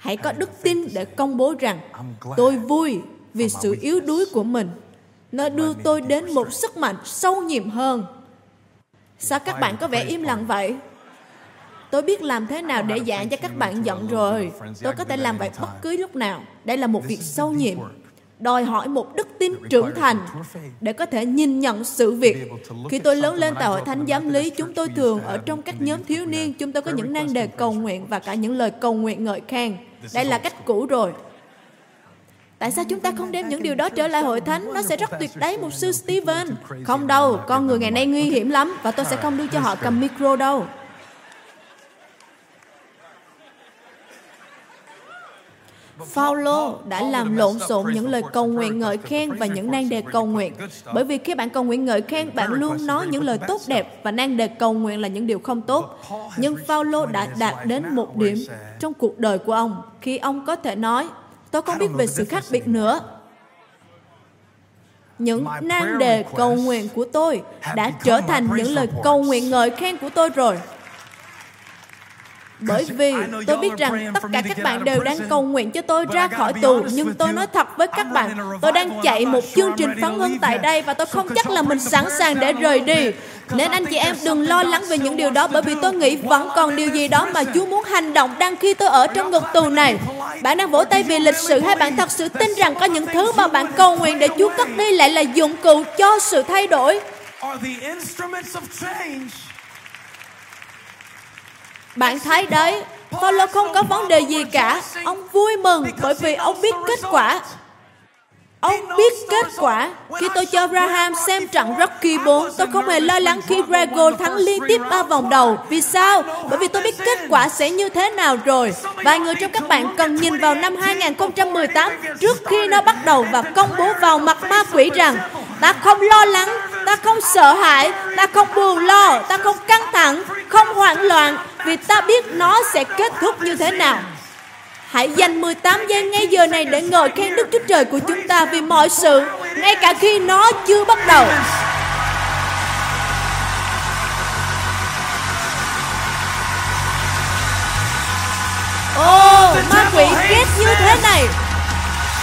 hãy có đức tin để công bố rằng tôi vui vì sự yếu đuối của mình. Nó đưa tôi đến một sức mạnh sâu nhiệm hơn. Sao các bạn có vẻ im lặng vậy? Tôi biết làm thế nào để dạy cho các bạn giận rồi. Tôi có thể làm vậy bất cứ lúc nào. Đây là một việc sâu nhiệm. đòi hỏi một đức tin trưởng thành để có thể nhìn nhận sự việc. Khi tôi lớn lên tại hội thánh giám lý, chúng tôi thường ở trong các nhóm thiếu niên, chúng tôi có những nan đề cầu nguyện và cả những lời cầu nguyện ngợi khen. Đây là cách cũ rồi. Tại sao chúng ta không đem những điều đó trở lại hội thánh? Nó sẽ rất tuyệt đấy, một sư Steven. Không đâu, con người ngày nay nguy hiểm lắm và tôi sẽ không đưa cho họ cầm micro đâu. Phaolô đã làm lộn xộn những lời cầu nguyện ngợi khen và những nang đề cầu nguyện. Bởi vì khi bạn cầu nguyện ngợi khen, bạn luôn nói những lời tốt đẹp và nang đề cầu nguyện là những điều không tốt. Nhưng Phaolô đã đạt đến một điểm trong cuộc đời của ông khi ông có thể nói, tôi không biết về sự khác biệt nữa. Những nang đề cầu nguyện của tôi đã trở thành những lời cầu nguyện ngợi khen của tôi rồi. Bởi vì tôi biết rằng tất cả các bạn đều đang cầu nguyện cho tôi ra khỏi tù, nhưng tôi nói thật với các bạn, tôi đang chạy một chương trình phán hưng tại đây và tôi không chắc là mình sẵn sàng để rời đi. Nên anh chị em đừng lo lắng về những điều đó bởi vì tôi nghĩ vẫn còn điều gì đó mà Chúa muốn hành động đang khi tôi ở trong ngục tù này. Bạn đang vỗ tay vì lịch sự hay bạn thật sự tin rằng có những thứ mà bạn cầu nguyện để Chúa cất đi lại là dụng cụ cho sự thay đổi? Bạn thấy đấy, Paulo không có vấn đề gì cả. Ông vui mừng bởi vì ông biết kết quả. Ông biết kết quả. Khi tôi cho Graham xem trận Rocky 4, tôi không hề lo lắng khi Grego thắng liên tiếp ba vòng đầu. Vì sao? Bởi vì tôi biết kết quả sẽ như thế nào rồi. Vài người trong các bạn cần nhìn vào năm 2018 trước khi nó bắt đầu và công bố vào mặt ma quỷ rằng ta không lo lắng ta không sợ hãi, ta không buồn lo, ta không căng thẳng, không hoảng loạn, vì ta biết nó sẽ kết thúc như thế nào. Hãy dành 18 giây ngay giờ này để ngợi khen Đức Chúa Trời của chúng ta vì mọi sự, ngay cả khi nó chưa bắt đầu. Ồ, oh, ma quỷ ghét như thế này.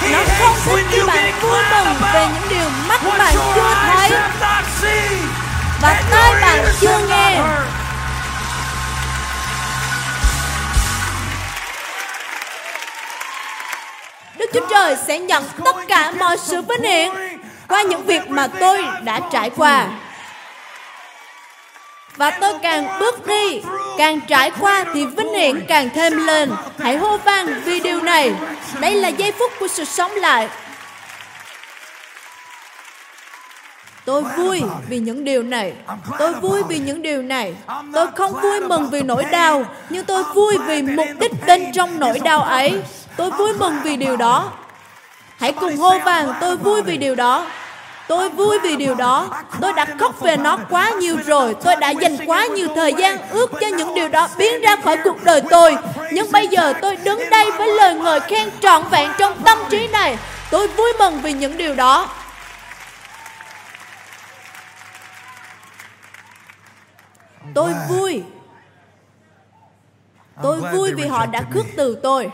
Nó không thích khi bạn vui mừng về những điều mắt bạn chưa thấy và tai bạn chưa nghe. Đức Chúa Trời sẽ nhận tất cả mọi sự vinh hiển qua những việc mà tôi đã trải qua. Và tôi càng bước đi, càng trải qua thì vinh hiển càng thêm lên. Hãy hô vang vì điều này. Đây là giây phút của sự sống lại. Tôi vui vì những điều này. Tôi vui vì những điều này. Tôi không vui mừng vì nỗi đau, nhưng tôi vui vì mục đích bên trong nỗi đau ấy. Tôi vui mừng vì điều đó. Hãy cùng hô vàng, tôi vui vì điều đó. Tôi vui vì điều đó. Tôi đã khóc về nó quá nhiều rồi. Tôi đã dành quá nhiều thời gian ước cho những điều đó biến ra khỏi cuộc đời tôi. Nhưng bây giờ tôi đứng đây với lời ngợi khen trọn vẹn trong tâm trí này. Tôi vui mừng vì những điều đó. Tôi vui. Tôi vui vì họ đã khước từ tôi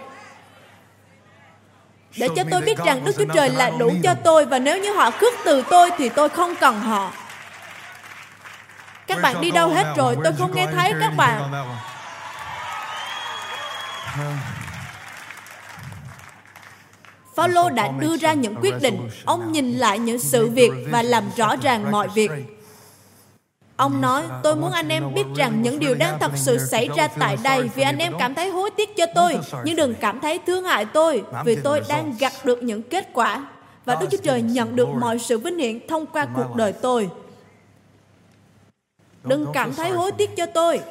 để cho tôi biết rằng Đức Chúa Trời là đủ cho tôi và nếu như họ khước từ tôi thì tôi không cần họ. Các bạn đi đâu hết rồi? Tôi không nghe thấy các bạn. [laughs] Phaolô đã đưa ra những quyết định. Ông nhìn lại những sự việc và làm rõ ràng mọi việc. Ông nói, tôi muốn anh em biết rằng những điều đang thật sự xảy ra tại đây vì anh em cảm thấy hối tiếc cho tôi, nhưng đừng cảm thấy thương hại tôi vì tôi đang gặt được những kết quả. Và Đức Chúa Trời nhận được mọi sự vinh hiển thông qua cuộc đời tôi. Đừng cảm thấy hối tiếc cho tôi.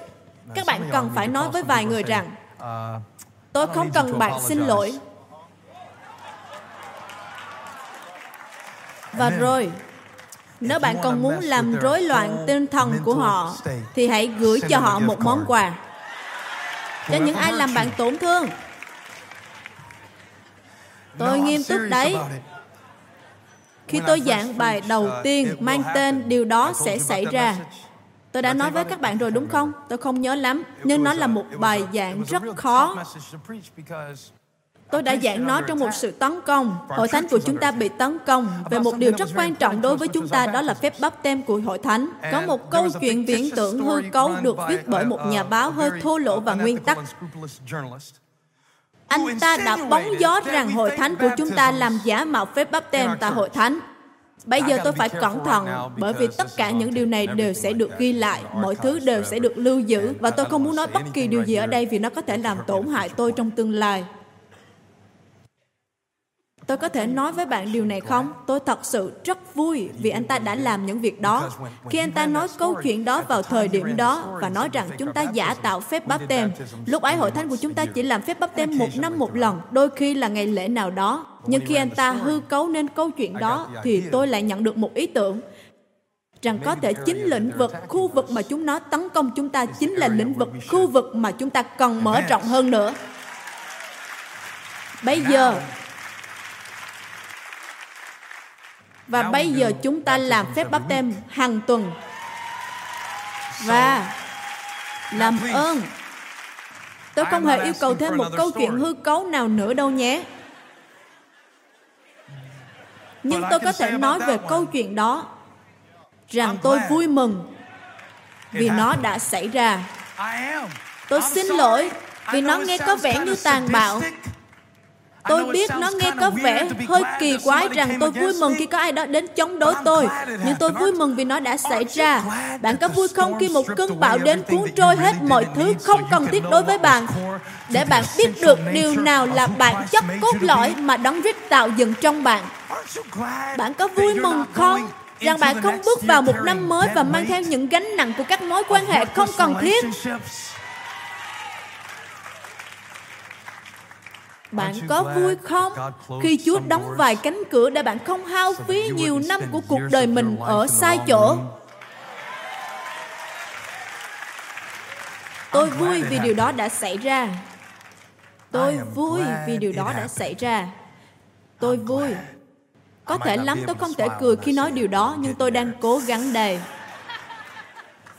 Các bạn cần phải nói với vài người rằng, tôi không cần bạn xin lỗi. Và rồi, nếu bạn còn muốn làm rối loạn tinh thần của họ, thì hãy gửi cho họ một món quà. Cho những ai làm bạn tổn thương. Tôi nghiêm túc đấy. Khi tôi giảng bài đầu tiên mang tên Điều đó sẽ xảy ra, Tôi đã nói với các bạn rồi đúng không? Tôi không nhớ lắm, nhưng nó là một bài giảng rất khó Tôi đã giảng nó trong một sự tấn công. Hội thánh của chúng ta bị tấn công về một điều rất quan trọng đối với chúng ta đó là phép bắp tem của hội thánh. Có một câu chuyện viễn tưởng hư cấu được viết bởi một nhà báo hơi thô lỗ và nguyên tắc. Anh ta đã bóng gió rằng hội thánh của chúng ta làm giả mạo phép bắp tem tại hội thánh. Bây giờ tôi phải cẩn thận bởi vì tất cả những điều này đều sẽ được ghi lại, mọi thứ đều sẽ được lưu giữ và tôi không muốn nói bất kỳ điều gì ở đây vì nó có thể làm tổn hại tôi trong tương lai. Tôi có thể nói với bạn điều này không? Tôi thật sự rất vui vì anh ta đã làm những việc đó. Khi anh ta nói câu chuyện đó vào thời điểm đó và nói rằng chúng ta giả tạo phép báp tem, lúc ấy hội thánh của chúng ta chỉ làm phép báp tem một năm một lần, đôi khi là ngày lễ nào đó. Nhưng khi anh ta hư cấu nên câu chuyện đó, thì tôi lại nhận được một ý tưởng rằng có thể chính lĩnh vực, khu vực mà chúng nó tấn công chúng ta chính là lĩnh vực, khu vực mà chúng ta cần mở rộng hơn nữa. Bây giờ, Và bây giờ chúng ta làm phép bắp tem hàng tuần. Và làm ơn. Tôi không hề yêu cầu thêm một câu chuyện hư cấu nào nữa đâu nhé. Nhưng tôi có thể nói về câu chuyện đó rằng tôi vui mừng vì nó đã xảy ra. Tôi xin lỗi vì nó nghe có vẻ như tàn bạo Tôi biết nó nghe có vẻ hơi kỳ quái rằng tôi vui mừng khi có ai đó đến chống đối tôi, nhưng tôi vui mừng vì nó đã xảy ra. Bạn có vui không khi một cơn bão đến cuốn trôi hết mọi thứ không cần thiết đối với bạn, để bạn biết được điều nào là bản chất cốt lõi mà đấng rít tạo dựng trong bạn. Bạn có vui mừng không? rằng bạn không bước vào một năm mới và mang theo những gánh nặng của các mối quan hệ không cần thiết bạn có vui không khi Chúa đóng vài cánh cửa để bạn không hao phí nhiều năm của cuộc đời mình ở sai chỗ? Tôi vui vì điều đó đã xảy ra. Tôi vui vì điều đó đã xảy ra. Tôi vui. Có thể lắm tôi không thể cười khi nói điều đó, nhưng tôi đang cố gắng đây.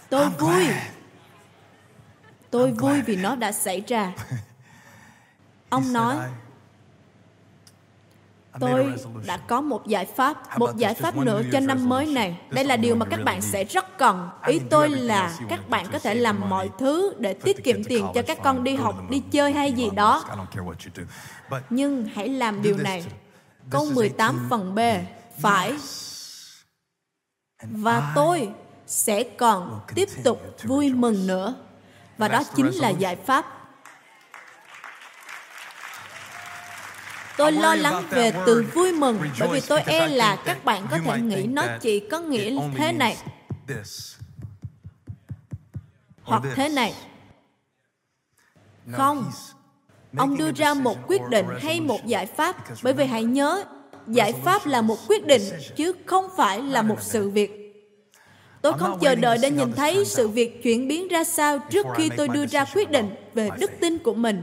Tôi vui. Tôi vui vì nó đã xảy ra. [laughs] Ông nói, tôi đã có một giải pháp, một giải pháp nữa cho năm mới này. Đây là điều mà các bạn sẽ rất cần. Ý tôi là các bạn có thể làm mọi thứ để tiết kiệm tiền cho các con đi học, đi chơi hay gì đó. Nhưng hãy làm điều này. Câu 18 phần B, phải. Và tôi sẽ còn tiếp tục vui mừng nữa. Và đó chính là giải pháp Tôi lo lắng về từ vui mừng bởi vì tôi e là các bạn có thể nghĩ nó chỉ có nghĩa thế này. hoặc thế này. Không, ông đưa ra một quyết định hay một giải pháp bởi vì hãy nhớ giải pháp là một quyết định chứ không phải là một sự việc. Tôi không chờ đợi để nhìn thấy sự việc chuyển biến ra sao trước khi tôi đưa ra quyết định về đức tin của mình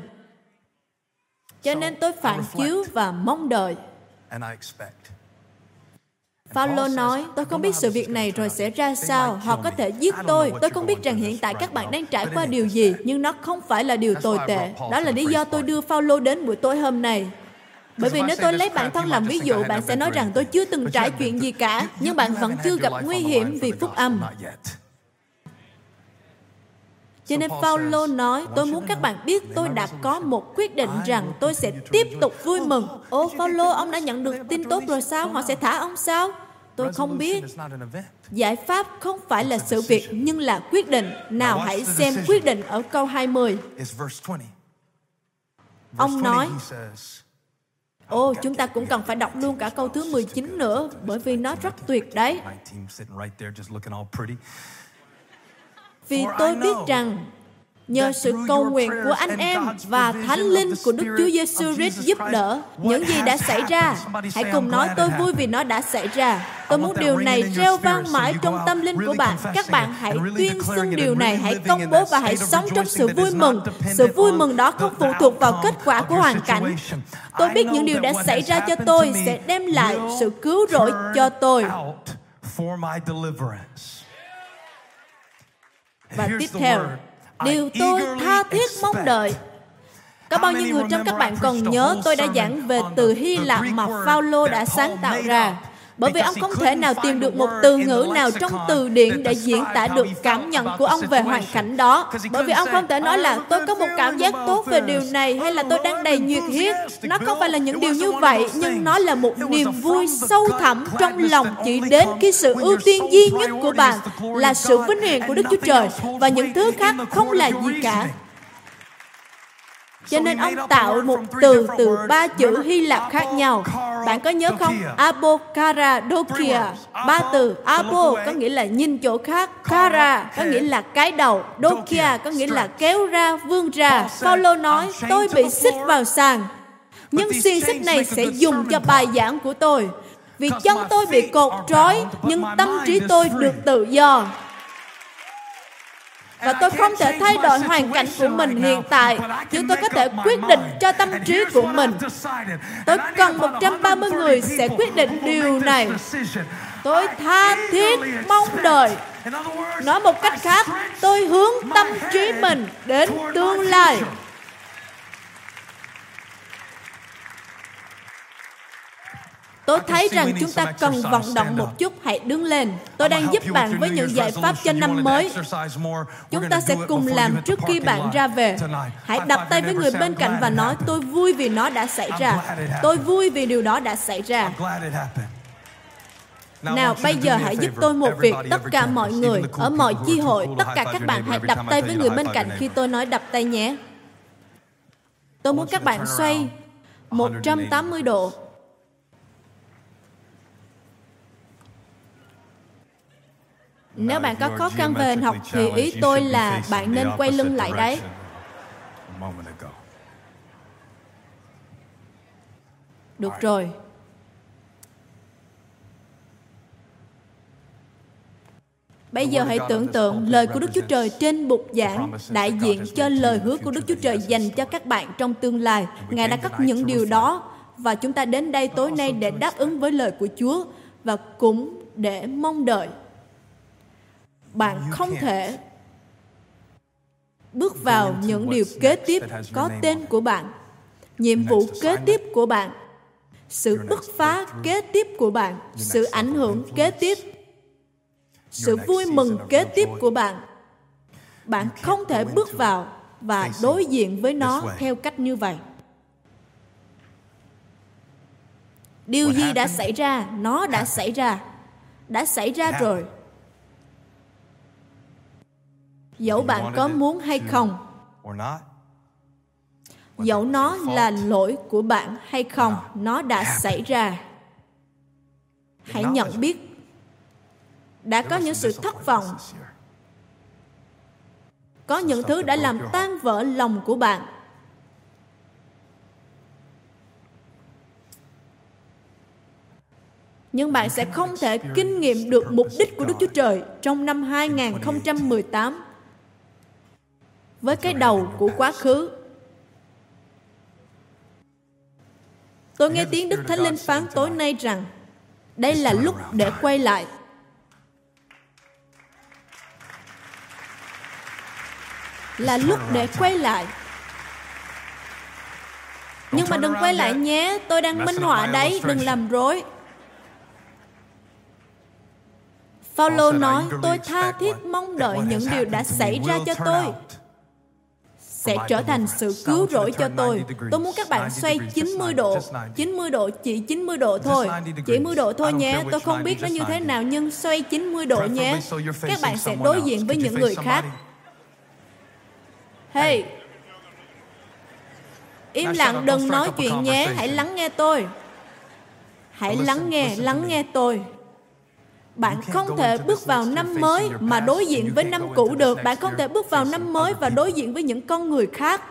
cho nên tôi phản chiếu và mong đợi. Paulo nói, tôi không biết sự việc này rồi sẽ ra sao, họ có thể giết tôi. Tôi không biết rằng hiện tại các bạn đang trải qua điều gì, nhưng nó không phải là điều tồi tệ. Đó là lý do tôi đưa Paulo đến buổi tối hôm nay. Bởi vì nếu tôi lấy bản thân làm ví dụ, bạn sẽ nói rằng tôi chưa từng trải chuyện gì cả, nhưng bạn vẫn chưa gặp nguy hiểm vì phúc âm. Cho nên Paulo nói, tôi muốn các bạn biết tôi đã có một quyết định rằng tôi sẽ tiếp tục vui mừng. Ô, Paulo, ông đã nhận được tin tốt rồi sao? Họ sẽ thả ông sao? Tôi không biết. Giải pháp không phải là sự việc, nhưng là quyết định. Nào hãy xem quyết định ở câu 20. Ông nói, Ồ, chúng ta cũng cần phải đọc luôn cả câu thứ 19 nữa, bởi vì nó rất tuyệt đấy. Vì tôi biết rằng nhờ sự cầu nguyện của anh em và thánh linh của Đức Chúa Giêsu Christ giúp đỡ những gì đã xảy ra. Hãy cùng nói tôi vui vì nó đã xảy ra. Tôi muốn điều này reo vang mãi trong tâm linh của bạn. Các bạn hãy tuyên xưng điều này, hãy công bố và hãy sống trong sự vui mừng. Sự vui mừng đó không phụ thuộc vào kết quả của hoàn cảnh. Tôi biết những điều đã xảy ra cho tôi sẽ đem lại sự cứu rỗi cho tôi. Và tiếp theo, điều tôi tha thiết mong đợi. Có bao nhiêu người trong các bạn còn nhớ tôi đã giảng về từ Hy Lạp mà Phaolô đã sáng tạo ra? Bởi vì ông không thể nào tìm được một từ ngữ nào trong từ điển để diễn tả được cảm nhận của ông về hoàn cảnh đó. Bởi vì ông không thể nói là tôi có một cảm giác tốt về điều này hay là tôi đang đầy nhiệt huyết. Nó không phải là những điều như vậy, nhưng nó là một niềm vui sâu thẳm trong lòng chỉ đến khi sự ưu tiên duy nhất của bạn là sự vinh hiển của Đức Chúa Trời và những thứ khác không là gì cả. Cho nên ông tạo một từ từ ba chữ Hy Lạp khác nhau. Bạn có nhớ không? Abokara Dokia. Ba từ Abo có nghĩa là nhìn chỗ khác. Kara có nghĩa là cái đầu. Dokia có nghĩa là kéo ra, vươn ra. Paulo nói, tôi bị xích vào sàn. Nhưng xiên xích này sẽ dùng cho bài giảng của tôi. Vì chân tôi bị cột trói, nhưng tâm trí tôi được tự do và tôi không thể thay đổi hoàn cảnh của mình hiện tại. nhưng tôi có thể quyết định cho tâm trí của mình. Tôi cần 130 người sẽ quyết định điều này. tôi tha thiết mong đợi. Nói một cách khác tôi hướng tâm trí mình đến tương lai Tôi thấy rằng chúng ta cần vận động một chút, hãy đứng lên. Tôi đang giúp bạn với những giải pháp cho năm mới. Chúng ta sẽ cùng làm trước khi bạn ra về. Hãy đập tay với người bên cạnh và nói, tôi vui vì nó đã xảy ra. Tôi vui vì điều đó đã xảy ra. Nào bây giờ hãy giúp tôi một việc. Tất cả mọi người Ở mọi chi hội Tất cả các bạn hãy đập tay với người bên cạnh Khi tôi nói đập tay nhé. Tôi muốn các bạn xoay 180 độ Nếu bạn có khó khăn về hình học thì ý tôi là bạn nên quay lưng lại đấy. Được rồi. Bây giờ hãy tưởng tượng lời của Đức Chúa Trời trên bục giảng đại diện cho lời hứa của Đức Chúa Trời dành cho các bạn trong tương lai. Ngài đã cắt những điều đó và chúng ta đến đây tối nay để đáp ứng với lời của Chúa và cũng để mong đợi. Bạn không thể bước vào những điều kế tiếp có tên của bạn nhiệm vụ kế tiếp của bạn sự bứt phá kế tiếp của bạn sự ảnh hưởng kế tiếp sự vui mừng kế tiếp của bạn. Bạn không thể bước vào và đối diện với nó theo cách như vậy. Điều gì đã xảy ra? Nó đã xảy ra. Đã xảy ra rồi dẫu bạn có muốn hay không. dẫu nó là lỗi của bạn hay không nó đã xảy ra. Hãy nhận biết đã có những sự thất vọng. có những thứ đã làm tan vỡ lòng của bạn. Nhưng bạn sẽ không thể kinh nghiệm được mục đích của Đức Chúa Trời trong năm 2018 với cái đầu của quá khứ. Tôi nghe tiếng Đức Thánh Linh phán tối nay rằng đây là lúc để quay lại. Là lúc để quay lại. Nhưng mà đừng quay lại nhé, tôi đang minh họa đấy, đừng làm rối. Paulo nói, tôi tha thiết mong đợi những điều đã xảy ra cho tôi sẽ trở thành sự cứu rỗi cho tôi. Tôi muốn các bạn xoay 90 độ. 90 độ, chỉ 90 độ thôi. Chỉ 10 độ thôi nhé. Tôi không biết nó như thế nào nhưng xoay 90 độ nhé. Các bạn sẽ đối diện với những người khác. Hey, im lặng đừng nói chuyện nhé. Hãy lắng nghe tôi. Hãy lắng nghe, lắng nghe tôi bạn không thể bước vào năm mới mà đối diện với năm cũ được. bạn không thể bước vào năm mới và đối diện với những con người khác.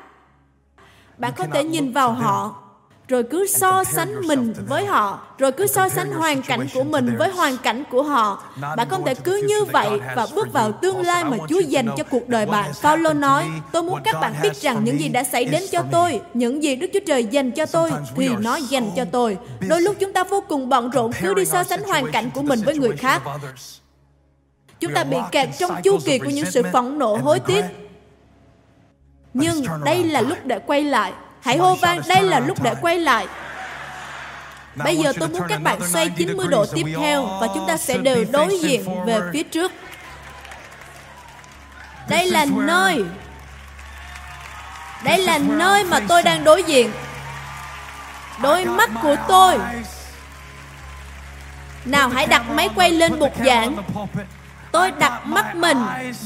Bạn có thể nhìn vào họ rồi cứ so sánh mình với họ. Rồi cứ so sánh hoàn cảnh của mình với hoàn cảnh của họ. Bạn không thể cứ như vậy và bước vào tương lai mà Chúa dành cho cuộc đời bạn. Paulo nói tôi muốn các bạn biết rằng những gì đã xảy đến cho tôi những gì Đức Chúa Trời dành cho tôi thì nó dành cho tôi. Đôi lúc chúng ta vô cùng bận rộn cứ đi so sánh hoàn cảnh của mình với người khác. chúng ta bị kẹt trong chu kỳ của những sự phẫn nộ hối tiếc. nhưng đây là lúc để quay lại Hãy hô vang, đây là lúc để quay lại. Bây giờ tôi muốn các bạn xoay 90 độ tiếp theo và chúng ta sẽ đều đối diện về phía trước. Đây là nơi Đây là nơi mà tôi đang đối diện. Đôi mắt của tôi. Nào hãy đặt máy quay lên bục giảng tôi đặt mắt mình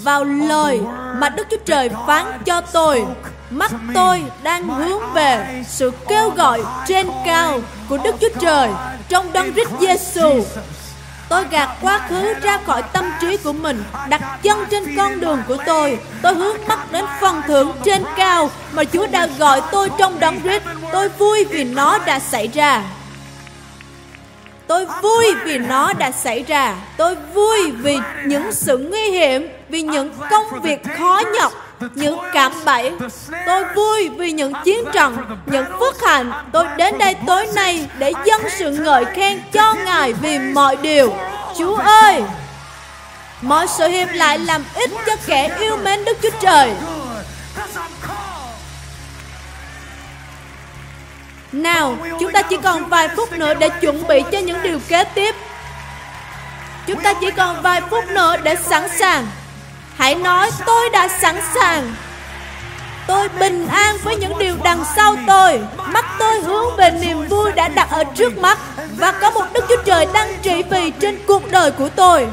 vào lời mà Đức Chúa Trời phán cho tôi. Mắt tôi đang hướng về sự kêu gọi trên cao của Đức Chúa Trời trong đấng Christ Giêsu. Tôi gạt quá khứ ra khỏi tâm trí của mình, đặt chân trên con đường của tôi. Tôi hướng mắt đến phần thưởng trên cao mà Chúa đã gọi tôi trong đấng Christ. Tôi vui vì nó đã xảy ra. Tôi vui vì nó đã xảy ra. Tôi vui vì những sự nguy hiểm, vì những công việc khó nhọc, những cảm bẫy. Tôi vui vì những chiến trận, những phước hạnh. Tôi đến đây tối nay để dâng sự ngợi khen cho Ngài vì mọi điều. Chúa ơi, mọi sự hiệp lại làm ích cho kẻ yêu mến Đức Chúa Trời. Nào, chúng ta chỉ còn vài phút nữa để chuẩn bị cho những điều kế tiếp. Chúng ta chỉ còn vài phút nữa để sẵn sàng. Hãy nói, tôi đã sẵn sàng. Tôi bình an với những điều đằng sau tôi. Mắt tôi hướng về niềm vui đã đặt ở trước mắt và có một Đức Chúa Trời đang trị vì trên cuộc đời của tôi.